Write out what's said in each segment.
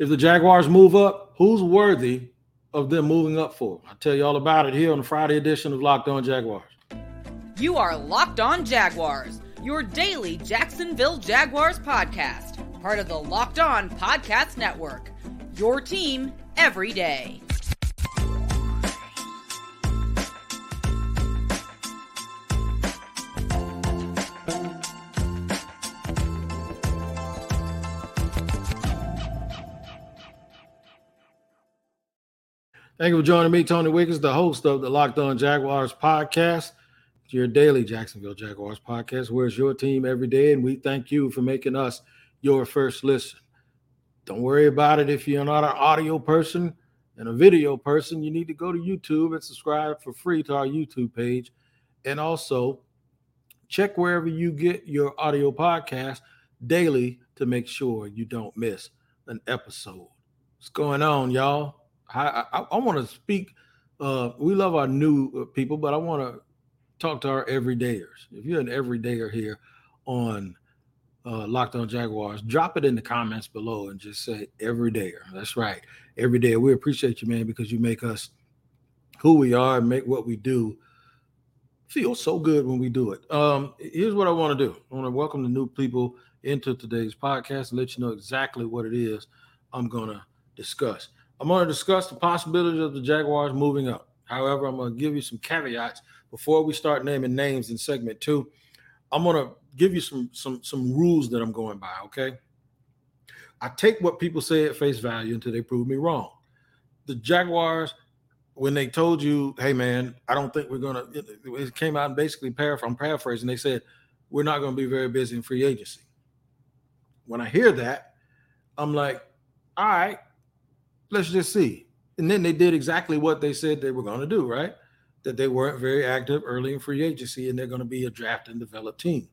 If the Jaguars move up, who's worthy of them moving up for? I'll tell you all about it here on the Friday edition of Locked On Jaguars. You are Locked On Jaguars, your daily Jacksonville Jaguars podcast, part of the Locked On Podcast Network. Your team every day. Thank you for joining me, Tony Wiggins, the host of the Locked On Jaguars podcast. Your daily Jacksonville Jaguars podcast. Where's your team every day? And we thank you for making us your first listen. Don't worry about it if you're not an audio person and a video person. You need to go to YouTube and subscribe for free to our YouTube page. And also check wherever you get your audio podcast daily to make sure you don't miss an episode. What's going on, y'all? I, I, I want to speak. Uh, we love our new uh, people, but I want to talk to our everydayers. If you're an everydayer here on uh, Locked On Jaguars, drop it in the comments below and just say everydayer. That's right, every day. We appreciate you, man, because you make us who we are and make what we do feel so good when we do it. Um, here's what I want to do. I want to welcome the new people into today's podcast and let you know exactly what it is I'm going to discuss. I'm going to discuss the possibilities of the Jaguars moving up. However, I'm going to give you some caveats before we start naming names in segment two. I'm going to give you some some some rules that I'm going by. Okay. I take what people say at face value until they prove me wrong. The Jaguars, when they told you, "Hey, man, I don't think we're gonna," it came out and basically paraphr- I'm paraphrasing. They said we're not going to be very busy in free agency. When I hear that, I'm like, all right, let's just see. And then they did exactly what they said they were going to do, right? That they weren't very active early in free agency and they're going to be a draft and develop team.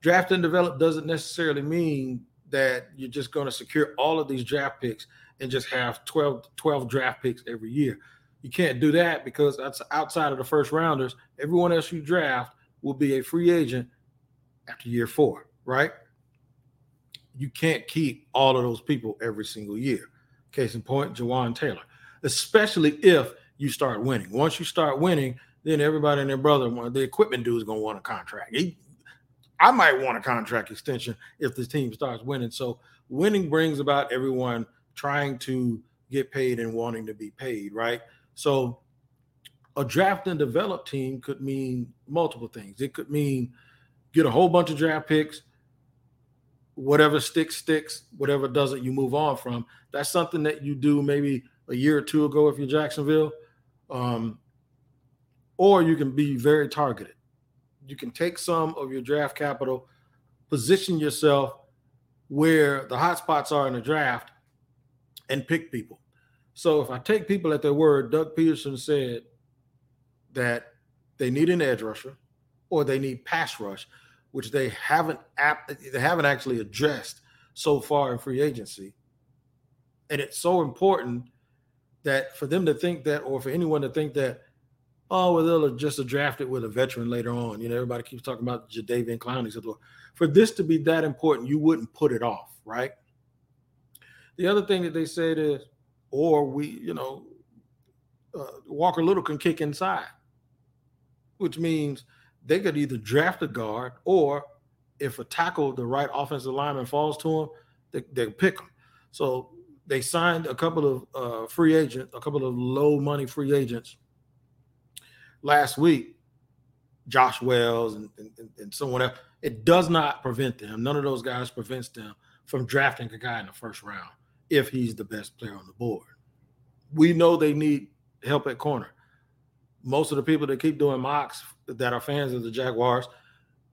Draft and develop doesn't necessarily mean that you're just going to secure all of these draft picks and just have 12, 12 draft picks every year. You can't do that because that's outside of the first rounders. Everyone else you draft will be a free agent after year four, right? You can't keep all of those people every single year. Case in point, Jawaan Taylor, especially if you start winning. Once you start winning, then everybody and their brother, the equipment dude is going to want a contract. He, I might want a contract extension if the team starts winning. So winning brings about everyone trying to get paid and wanting to be paid, right? So a draft and develop team could mean multiple things. It could mean get a whole bunch of draft picks, whatever sticks sticks whatever doesn't you move on from. That's something that you do maybe a year or two ago if you're jacksonville um, or you can be very targeted. You can take some of your draft capital position yourself where the hot spots are in the draft and pick people. So if i take people at their word Doug Pederson said that they need an edge rusher or they need pass rush which they haven't they haven't actually addressed so far in free agency. And it's so important that for them to think that, or for anyone to think that, oh, well, they'll just draft it with a veteran later on. You know, everybody keeps talking about Jadeveon Clowney. So for this to be that important, you wouldn't put it off, right? The other thing that they said is, or we, you know, uh, Walker Little can kick inside, which means – they could either draft a guard or if a tackle, the right offensive lineman falls to him, they, they pick him. So they signed a couple of uh, free agents, a couple of low money free agents last week, Josh Wells and, and, and someone else. It does not prevent them. None of those guys prevents them from drafting a guy in the first round if he's the best player on the board. We know they need help at corner most of the people that keep doing mocks that are fans of the Jaguars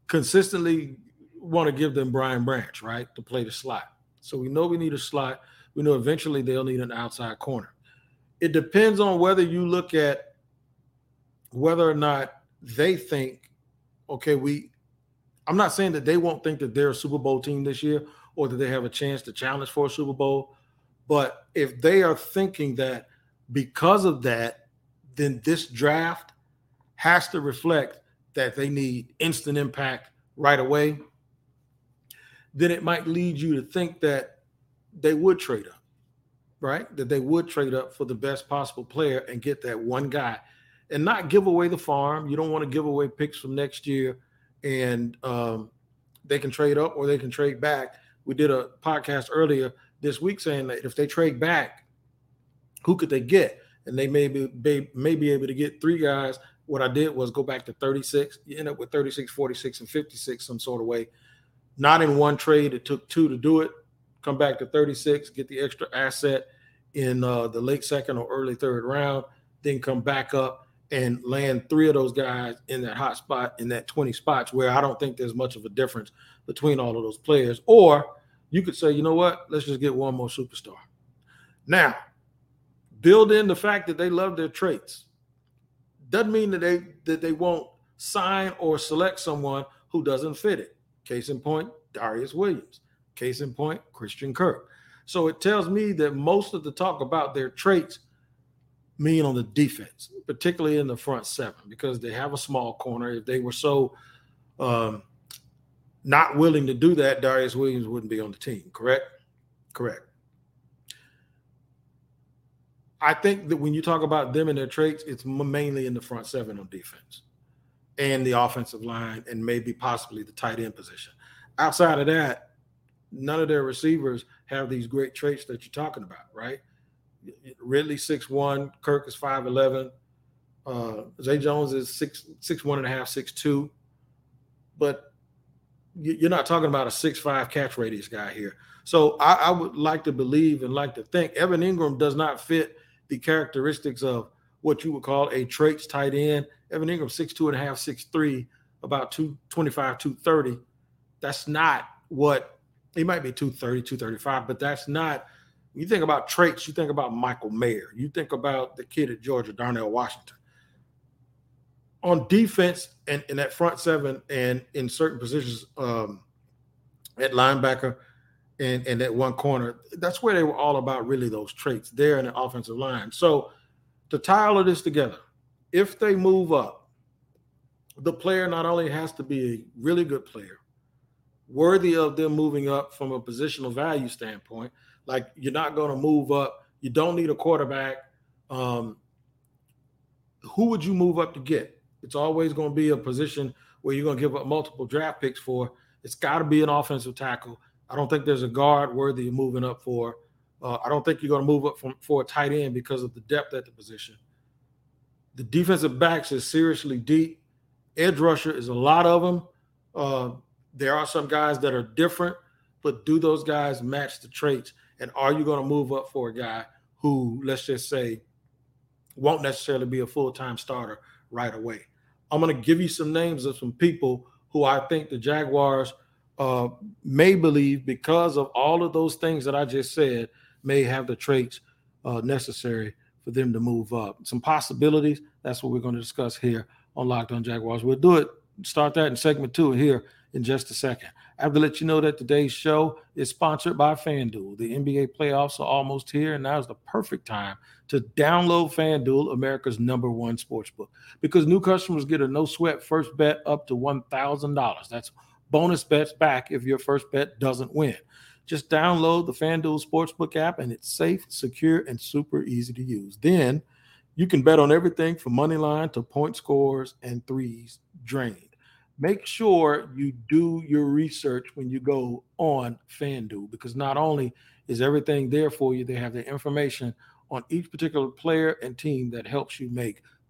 consistently want to give them Brian Branch, right, to play the slot. So we know we need a slot. We know eventually they'll need an outside corner. It depends on whether you look at whether or not they think, okay, we. I'm not saying that they won't think that they're a Super Bowl team this year or that they have a chance to challenge for a Super Bowl. But if they are thinking that because of that, then this draft has to reflect that they need instant impact right away, then it might lead you to think that they would trade up. right? That they would trade up for the best possible player and get that one guy and not give away the farm. You don't want to give away picks from next year and um, they can trade up or they can trade back. We did a podcast earlier this week saying that if they trade back, who could they get? And they may be, may be able to get three guys. What I did was go back to 36. You end up with 36, 46, and 56 some sort of way. Not in one trade. It took two to do it. Come back to 36, get the extra asset in uh, the late second or early third round, then come back up and land three of those guys in that hot spot in that 20 spots where I don't think there's much of a difference between all of those players. Or you could say, you know what, let's just get one more superstar. Now, build in the fact that they love their traits. Doesn't mean that they that they won't sign or select someone who doesn't fit it. Case in point, Darious Williams. Case in point, Christian Kirk. So it tells me that most of the talk about their traits mean on the defense, particularly in the front seven, because they have a small corner. If they were so um, not willing to do that, Darious Williams wouldn't be on the team. Correct? Correct. I think that when you talk about them and their traits, it's mainly in the front seven on defense and the offensive line and maybe possibly the tight end position. Outside of that, none of their receivers have these great traits that you're talking about, right? Ridley six one, Kirk is five eleven, uh, Zay Jones is six six one and a half, six two, but you're not talking about a six five catch radius guy here. So I, I, would like to believe and like to think Evan Engram does not fit the characteristics of what you would call a traits tight end. Evan six two and a half, six three, about 225, 230. That's not what he might be 230, 235, but that's not you think about traits, you think about Michael Mayer, you think about the kid at Georgia, Darnell Washington. On defense and in that front seven and in certain positions um, at linebacker and, and at one corner, that's where they were all about really those traits there in the offensive line. So to tie all of this together, if they move up, the player not only has to be a really good player, worthy of them moving up from a positional value standpoint – like you're not going to move up. You don't need a quarterback. Um, who would you move up to get? It's always going to be a position where you're going to give up multiple draft picks for. It's got to be an offensive tackle. I don't think there's a guard worthy of moving up for. Uh, I don't think you're going to move up from, for a tight end because of the depth at the position. The defensive backs is seriously deep. Edge rusher is a lot of them. Uh, there are some guys that are different, but do those guys match the traits? And are you going to move up for a guy who, let's just say, won't necessarily be a full time starter right away? I'm going to give you some names of some people who I think the Jaguars uh, may believe because of all of those things that I just said may have the traits uh, necessary for them to move up. Some possibilities. That's what we're going to discuss here on Locked On Jaguars. We'll do it. Start that in segment two here in just a second. I have to let you know that today's show is sponsored by FanDuel. The NBA playoffs are almost here, and now is the perfect time to download FanDuel, America's number one sportsbook, because new customers get a no sweat first bet up to $1,000. That's bonus bets back if your first bet doesn't win. Just download the FanDuel Sportsbook app, and it's safe, secure, and super easy to use. Then you can bet on everything from money line to point scores and threes drained make sure you do your research when you go on FanDuel because not only is everything there for you, they have the information on each particular player and team that helps you make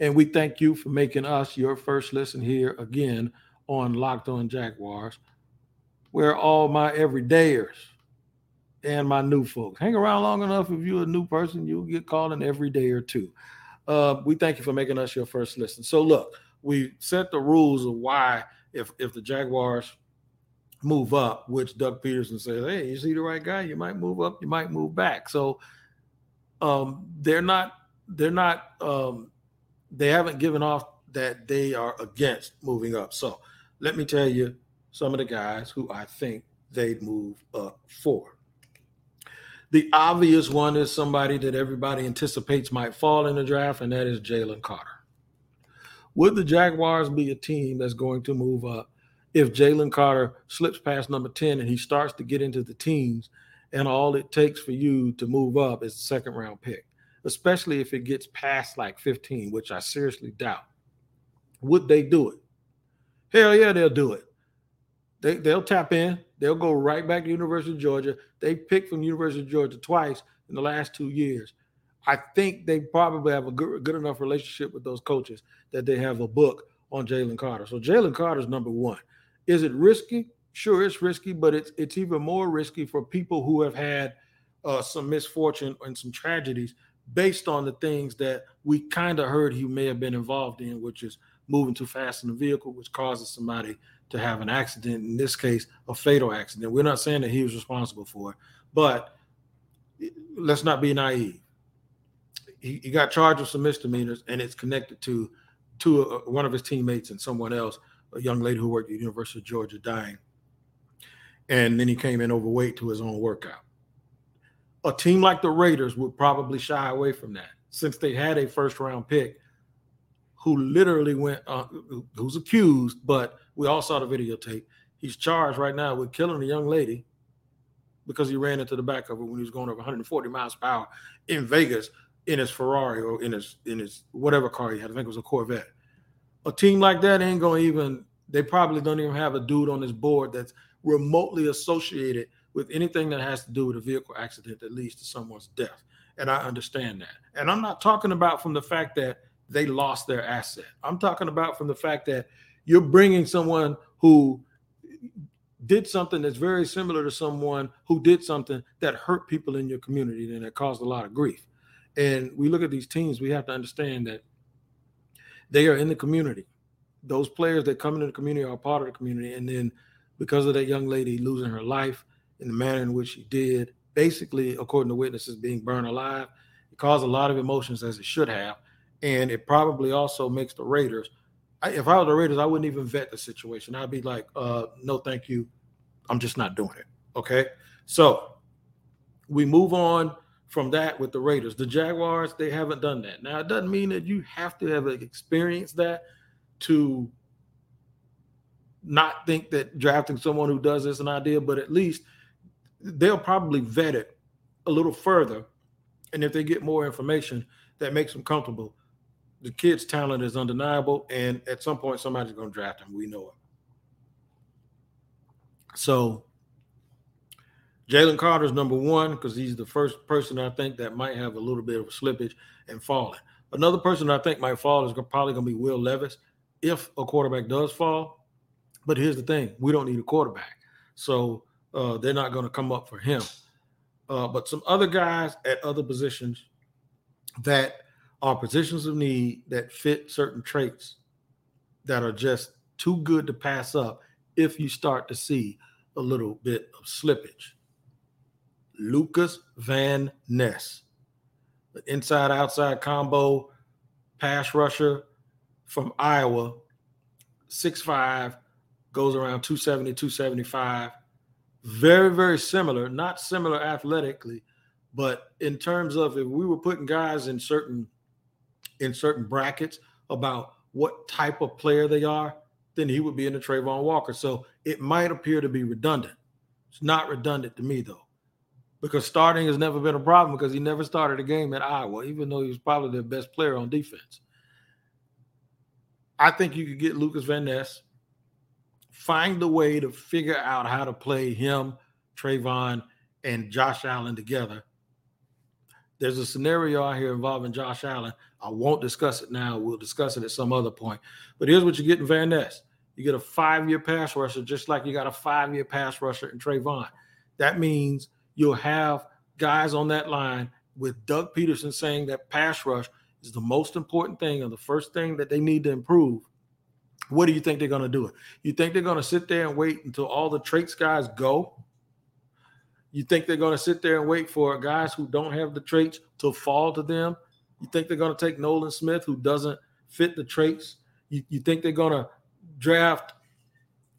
And we thank you for making us your first listen here again on Locked On Jaguars, where all my everydayers and my new folks hang around long enough. If you're a new person, you'll get called an everyday or two. Uh, we thank you for making us your first listen. So, look, we set the rules of why if if the Jaguars move up, which Doug Pederson says, hey, you see the right guy, you might move up, you might move back. So um, they're not they're not um, they haven't given off that they are against moving up. So let me tell you some of the guys who I think they'd move up for. The obvious one is somebody that everybody anticipates might fall in the draft, and that is Jalen Carter. Would the Jaguars be a team that's going to move up if Jalen Carter slips past number 10 and he starts to get into the teams, and all it takes for you to move up is a second round pick, especially if it gets past like 15, which I seriously doubt? Would they do it? Hell yeah, they'll do it. They, they'll tap in. They'll go right back to University of Georgia. They picked from University of Georgia twice in the last two years. I think they probably have a good, good enough relationship with those coaches that they have a book on Jalen Carter. So Jalen Carter's number one. Is it risky? Sure, it's risky, but it's it's even more risky for people who have had uh, some misfortune and some tragedies based on the things that we kind of heard he may have been involved in, which is moving too fast in the vehicle, which causes somebody to have an accident. In this case, a fatal accident. We're not saying that he was responsible for it, but let's not be naive. He, he got charged with some misdemeanors, and it's connected to to a, uh, one of his teammates and someone else, a young lady who worked at the University of Georgia, dying. And then he came in overweight to his own workout. A team like the Raiders would probably shy away from that since they had a first round pick who literally went, uh, who's accused, but we all saw the videotape. He's charged right now with killing a young lady because he ran into the back of her when he was going over 140 miles per hour in Vegas in his Ferrari or in his in his whatever car he had. I think it was a Corvette. A team like that ain't gonna even. They probably don't even have a dude on this board that's remotely associated with anything that has to do with a vehicle accident that leads to someone's death. And I understand that. And I'm not talking about from the fact that they lost their asset. I'm talking about from the fact that you're bringing someone who did something that's very similar to someone who did something that hurt people in your community and that caused a lot of grief. And we look at these teams, we have to understand that they are in the community. Those players that come into the community are part of the community. And then because of that young lady losing her life in the manner in which he did, basically, according to witnesses, being burned alive, it caused a lot of emotions as it should have and it probably also makes the Raiders. I, if I was the Raiders, I wouldn't even vet the situation. I'd be like, uh, no, thank you. I'm just not doing it. Okay. So we move on from that with the Raiders. The Jaguars, they haven't done that. Now, it doesn't mean that you have to have experienced that to not think that drafting someone who does this is an idea, but at least they'll probably vet it a little further. And if they get more information that makes them comfortable, the kid's talent is undeniable, and at some point somebody's going to draft him. We know it. So Jalen Carter's number one because he's the first person I think that might have a little bit of a slippage and falling. Another person I think might fall is probably going to be Will Levis if a quarterback does fall. But here's the thing: we don't need a quarterback, so uh, they're not going to come up for him. Uh, but some other guys at other positions that are positions of need that fit certain traits that are just too good to pass up if you start to see a little bit of slippage. Lucas Van Ness, the inside outside combo pass rusher from Iowa, 6'5, goes around 270, 275. Very, very similar, not similar athletically, but in terms of if we were putting guys in certain in certain brackets about what type of player they are, then he would be in the Travon Walker. So it might appear to be redundant. It's not redundant to me though, because starting has never been a problem because he never started a game at Iowa, even though he was probably their best player on defense. I think you could get Lucas Van Ness, find a way to figure out how to play him, Travon, and Josh Allen together there's a scenario out here involving Josh Allen. I won't discuss it now. We'll discuss it at some other point. But here's what you get in Van Ness. You get a five-year pass rusher, just like you got a five-year pass rusher in Travon. That means you'll have guys on that line with Doug Pederson saying that pass rush is the most important thing and the first thing that they need to improve. What do you think they're going to do? You think they're going to sit there and wait until all the traits guys go you think they're going to sit there and wait for guys who don't have the traits to fall to them You think they're going to take Nolan Smith, who doesn't fit the traits? You, you think they're going to draft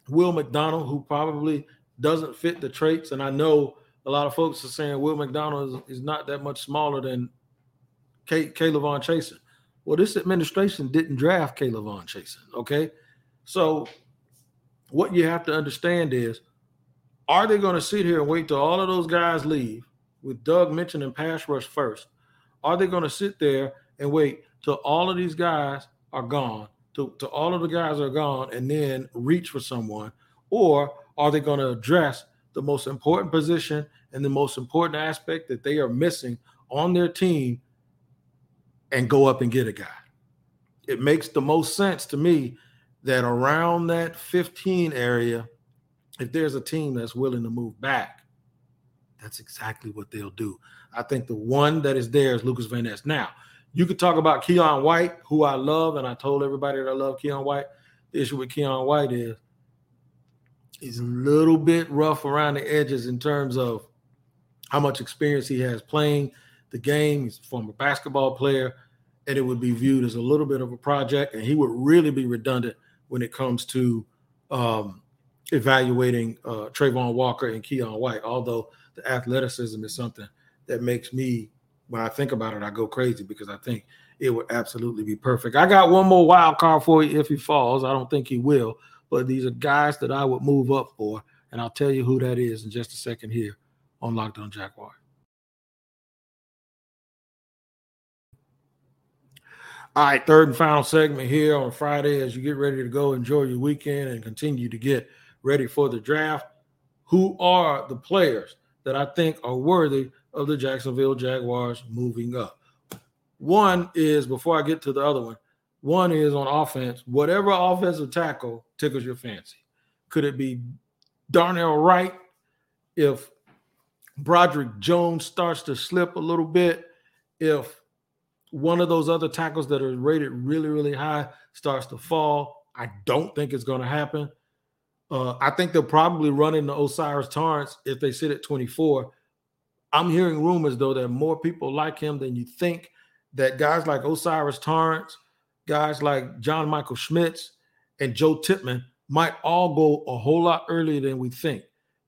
Will McDonald, who probably doesn't fit the traits? And I know a lot of folks are saying Will McDonald is, is not that much smaller than K- K'Lavon Chaisson. Well, this administration didn't draft K'Lavon Chaisson, okay? So what you have to understand is, are they going to sit here and wait till all of those guys leave with Doug mentioning pass rush first? Are they going to sit there and wait till all of these guys are gone, till, till all of the guys are gone, and then reach for someone? Or are they going to address the most important position and the most important aspect that they are missing on their team and go up and get a guy? It makes the most sense to me that around that 15 area, if there's a team that's willing to move back, that's exactly what they'll do. I think the one that is there is Lucas Van Ness. Now, you could talk about Keion White, who I love, and I told everybody that I love Keion White. The issue with Keion White is he's a little bit rough around the edges in terms of how much experience he has playing the game. He's a former basketball player, and it would be viewed as a little bit of a project, and he would really be redundant when it comes to um, evaluating uh, Travon Walker and Keion White, although the athleticism is something that makes me, when I think about it, I go crazy because I think it would absolutely be perfect. I got one more wild card for you if he falls. I don't think he will, but these are guys that I would move up for, and I'll tell you who that is in just a second here on Locked On Jaguar. All right, third and final segment here on Friday as you get ready to go enjoy your weekend and continue to get ready for the draft. Who are the players that I think are worthy of the Jacksonville Jaguars moving up? One is, before I get to the other one, one is on offense. Whatever offensive tackle tickles your fancy. Could it be Darnell Wright if Broderick Jones starts to slip a little bit? If one of those other tackles that are rated really, really high starts to fall. I don't think it's going to happen. Uh, I think they'll probably run into O'Cyrus Torrence if they sit at 24. I'm hearing rumors, though, that more people like him than you think, that guys like O'Cyrus Torrence, guys like John Michael Schmitz, and Joe Tippmann might all go a whole lot earlier than we think,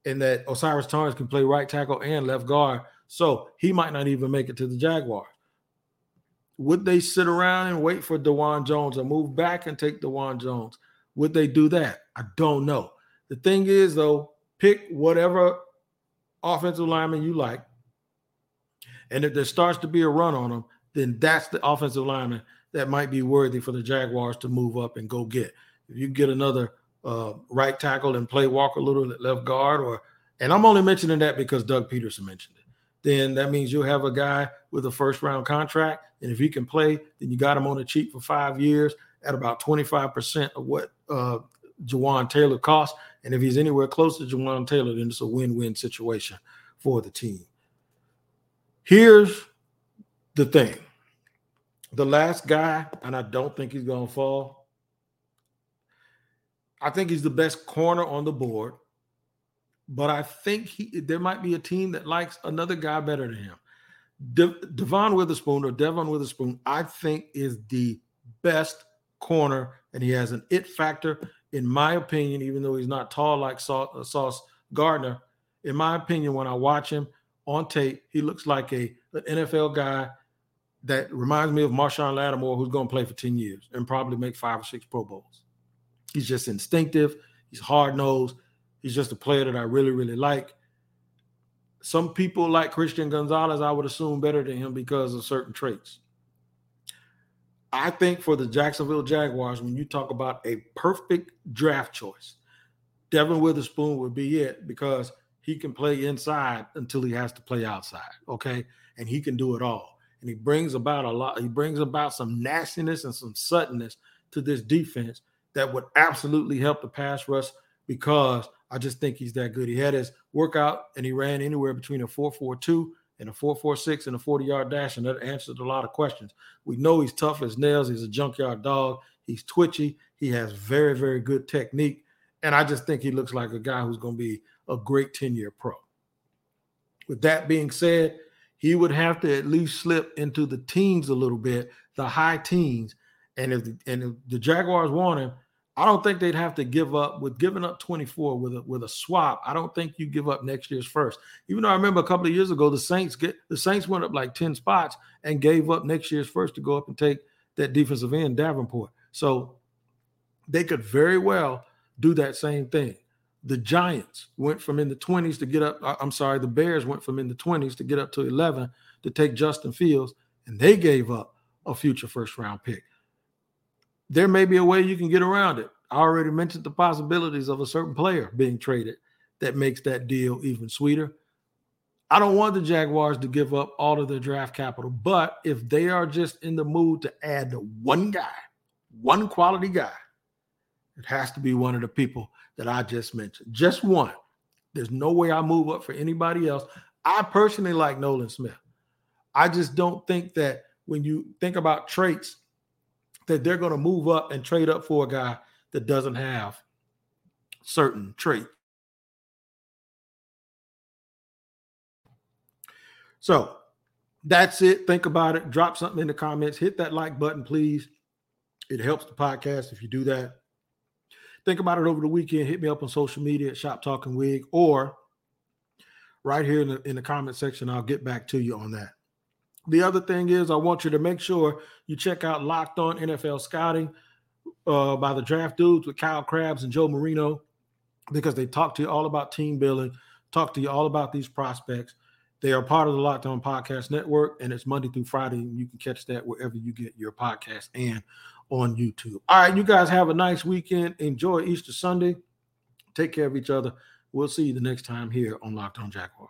and that O'Cyrus Torrence can play right tackle and left guard. So he might not even make it to the Jaguars. Would they sit around and wait for Dawand Jones or move back and take Dawand Jones? Would they do that? I don't know. The thing is, though, pick whatever offensive lineman you like. And if there starts to be a run on them, then that's the offensive lineman that might be worthy for the Jaguars to move up and go get. If you get another uh, right tackle and play Walker Little at left guard, or and I'm only mentioning that because Doug Pederson mentioned it, then that means you'll have a guy with a first round contract and if he can play, then you got him on the cheap for five years at about 25% of what uh, Jawaan Taylor costs. And if he's anywhere close to Jawaan Taylor, then it's a win win situation for the team. Here's the thing the last guy, and I don't think he's going to fall. I think he's the best corner on the board, but I think he there might be a team that likes another guy better than him. De- Devon Witherspoon or Devon Witherspoon, I think, is the best corner, and he has an it factor, in my opinion, even though he's not tall like uh, Sauce Gardner. In my opinion, when I watch him on tape, he looks like a an NFL guy that reminds me of Marshon Lattimore, who's going to play for 10 years and probably make five or six Pro Bowls. He's just instinctive. He's hard nosed. He's just a player that I really, really like some people like Christian Gonzalez, I would assume better than him because of certain traits. I think for the Jacksonville Jaguars, when you talk about a perfect draft choice, Devon Witherspoon would be it because he can play inside until he has to play outside. Okay. And he can do it all. And he brings about a lot, he brings about some nastiness and some suddenness to this defense that would absolutely help the pass rush because I just think he's that good. He had his workout and he ran anywhere between a 4.42 and a 4.46 and a 40 yard dash, and that answered a lot of questions. We know he's tough as nails. He's a junkyard dog. He's twitchy. He has very, very good technique. And I just think he looks like a guy who's going to be a great 10 year pro. With that being said, he would have to at least slip into the teens a little bit, the high teens. And if the, and if the Jaguars want him, I don't think they'd have to give up with giving up 24 with a with a swap. I don't think you give up next year's first. Even though I remember a couple of years ago, the Saints get the Saints went up like 10 spots and gave up next year's first to go up and take that defensive end Davenport. So they could very well do that same thing. The Giants went from in the 20s to get up. Uh, I'm sorry, the Bears went from in the 20s to get up to 11 to take Justin Fields, and they gave up a future first round pick there may be a way you can get around it. I already mentioned the possibilities of a certain player being traded that makes that deal even sweeter. I don't want the Jaguars to give up all of their draft capital, but if they are just in the mood to add the one guy, one quality guy, it has to be one of the people that I just mentioned. Just one. There's no way I move up for anybody else. I personally like Nolan Smith. I just don't think that when you think about traits that they're going to move up and trade up for a guy that doesn't have certain traits. So that's it. Think about it. Drop something in the comments. Hit that like button, please. It helps the podcast if you do that. Think about it over the weekend. Hit me up on social media at Shop Talking Wig or right here in the, in the comment section. I'll get back to you on that. The other thing is, I want you to make sure you check out Locked On NFL Scouting uh, by the Draft Dudes with Kyle Crabbs and Joe Marino because they talk to you all about team building, talk to you all about these prospects. They are part of the Locked On Podcast Network, and it's Monday through Friday. And you can catch that wherever you get your podcast and on YouTube. All right, you guys have a nice weekend. Enjoy Easter Sunday. Take care of each other. We'll see you the next time here on Locked On Jaguars.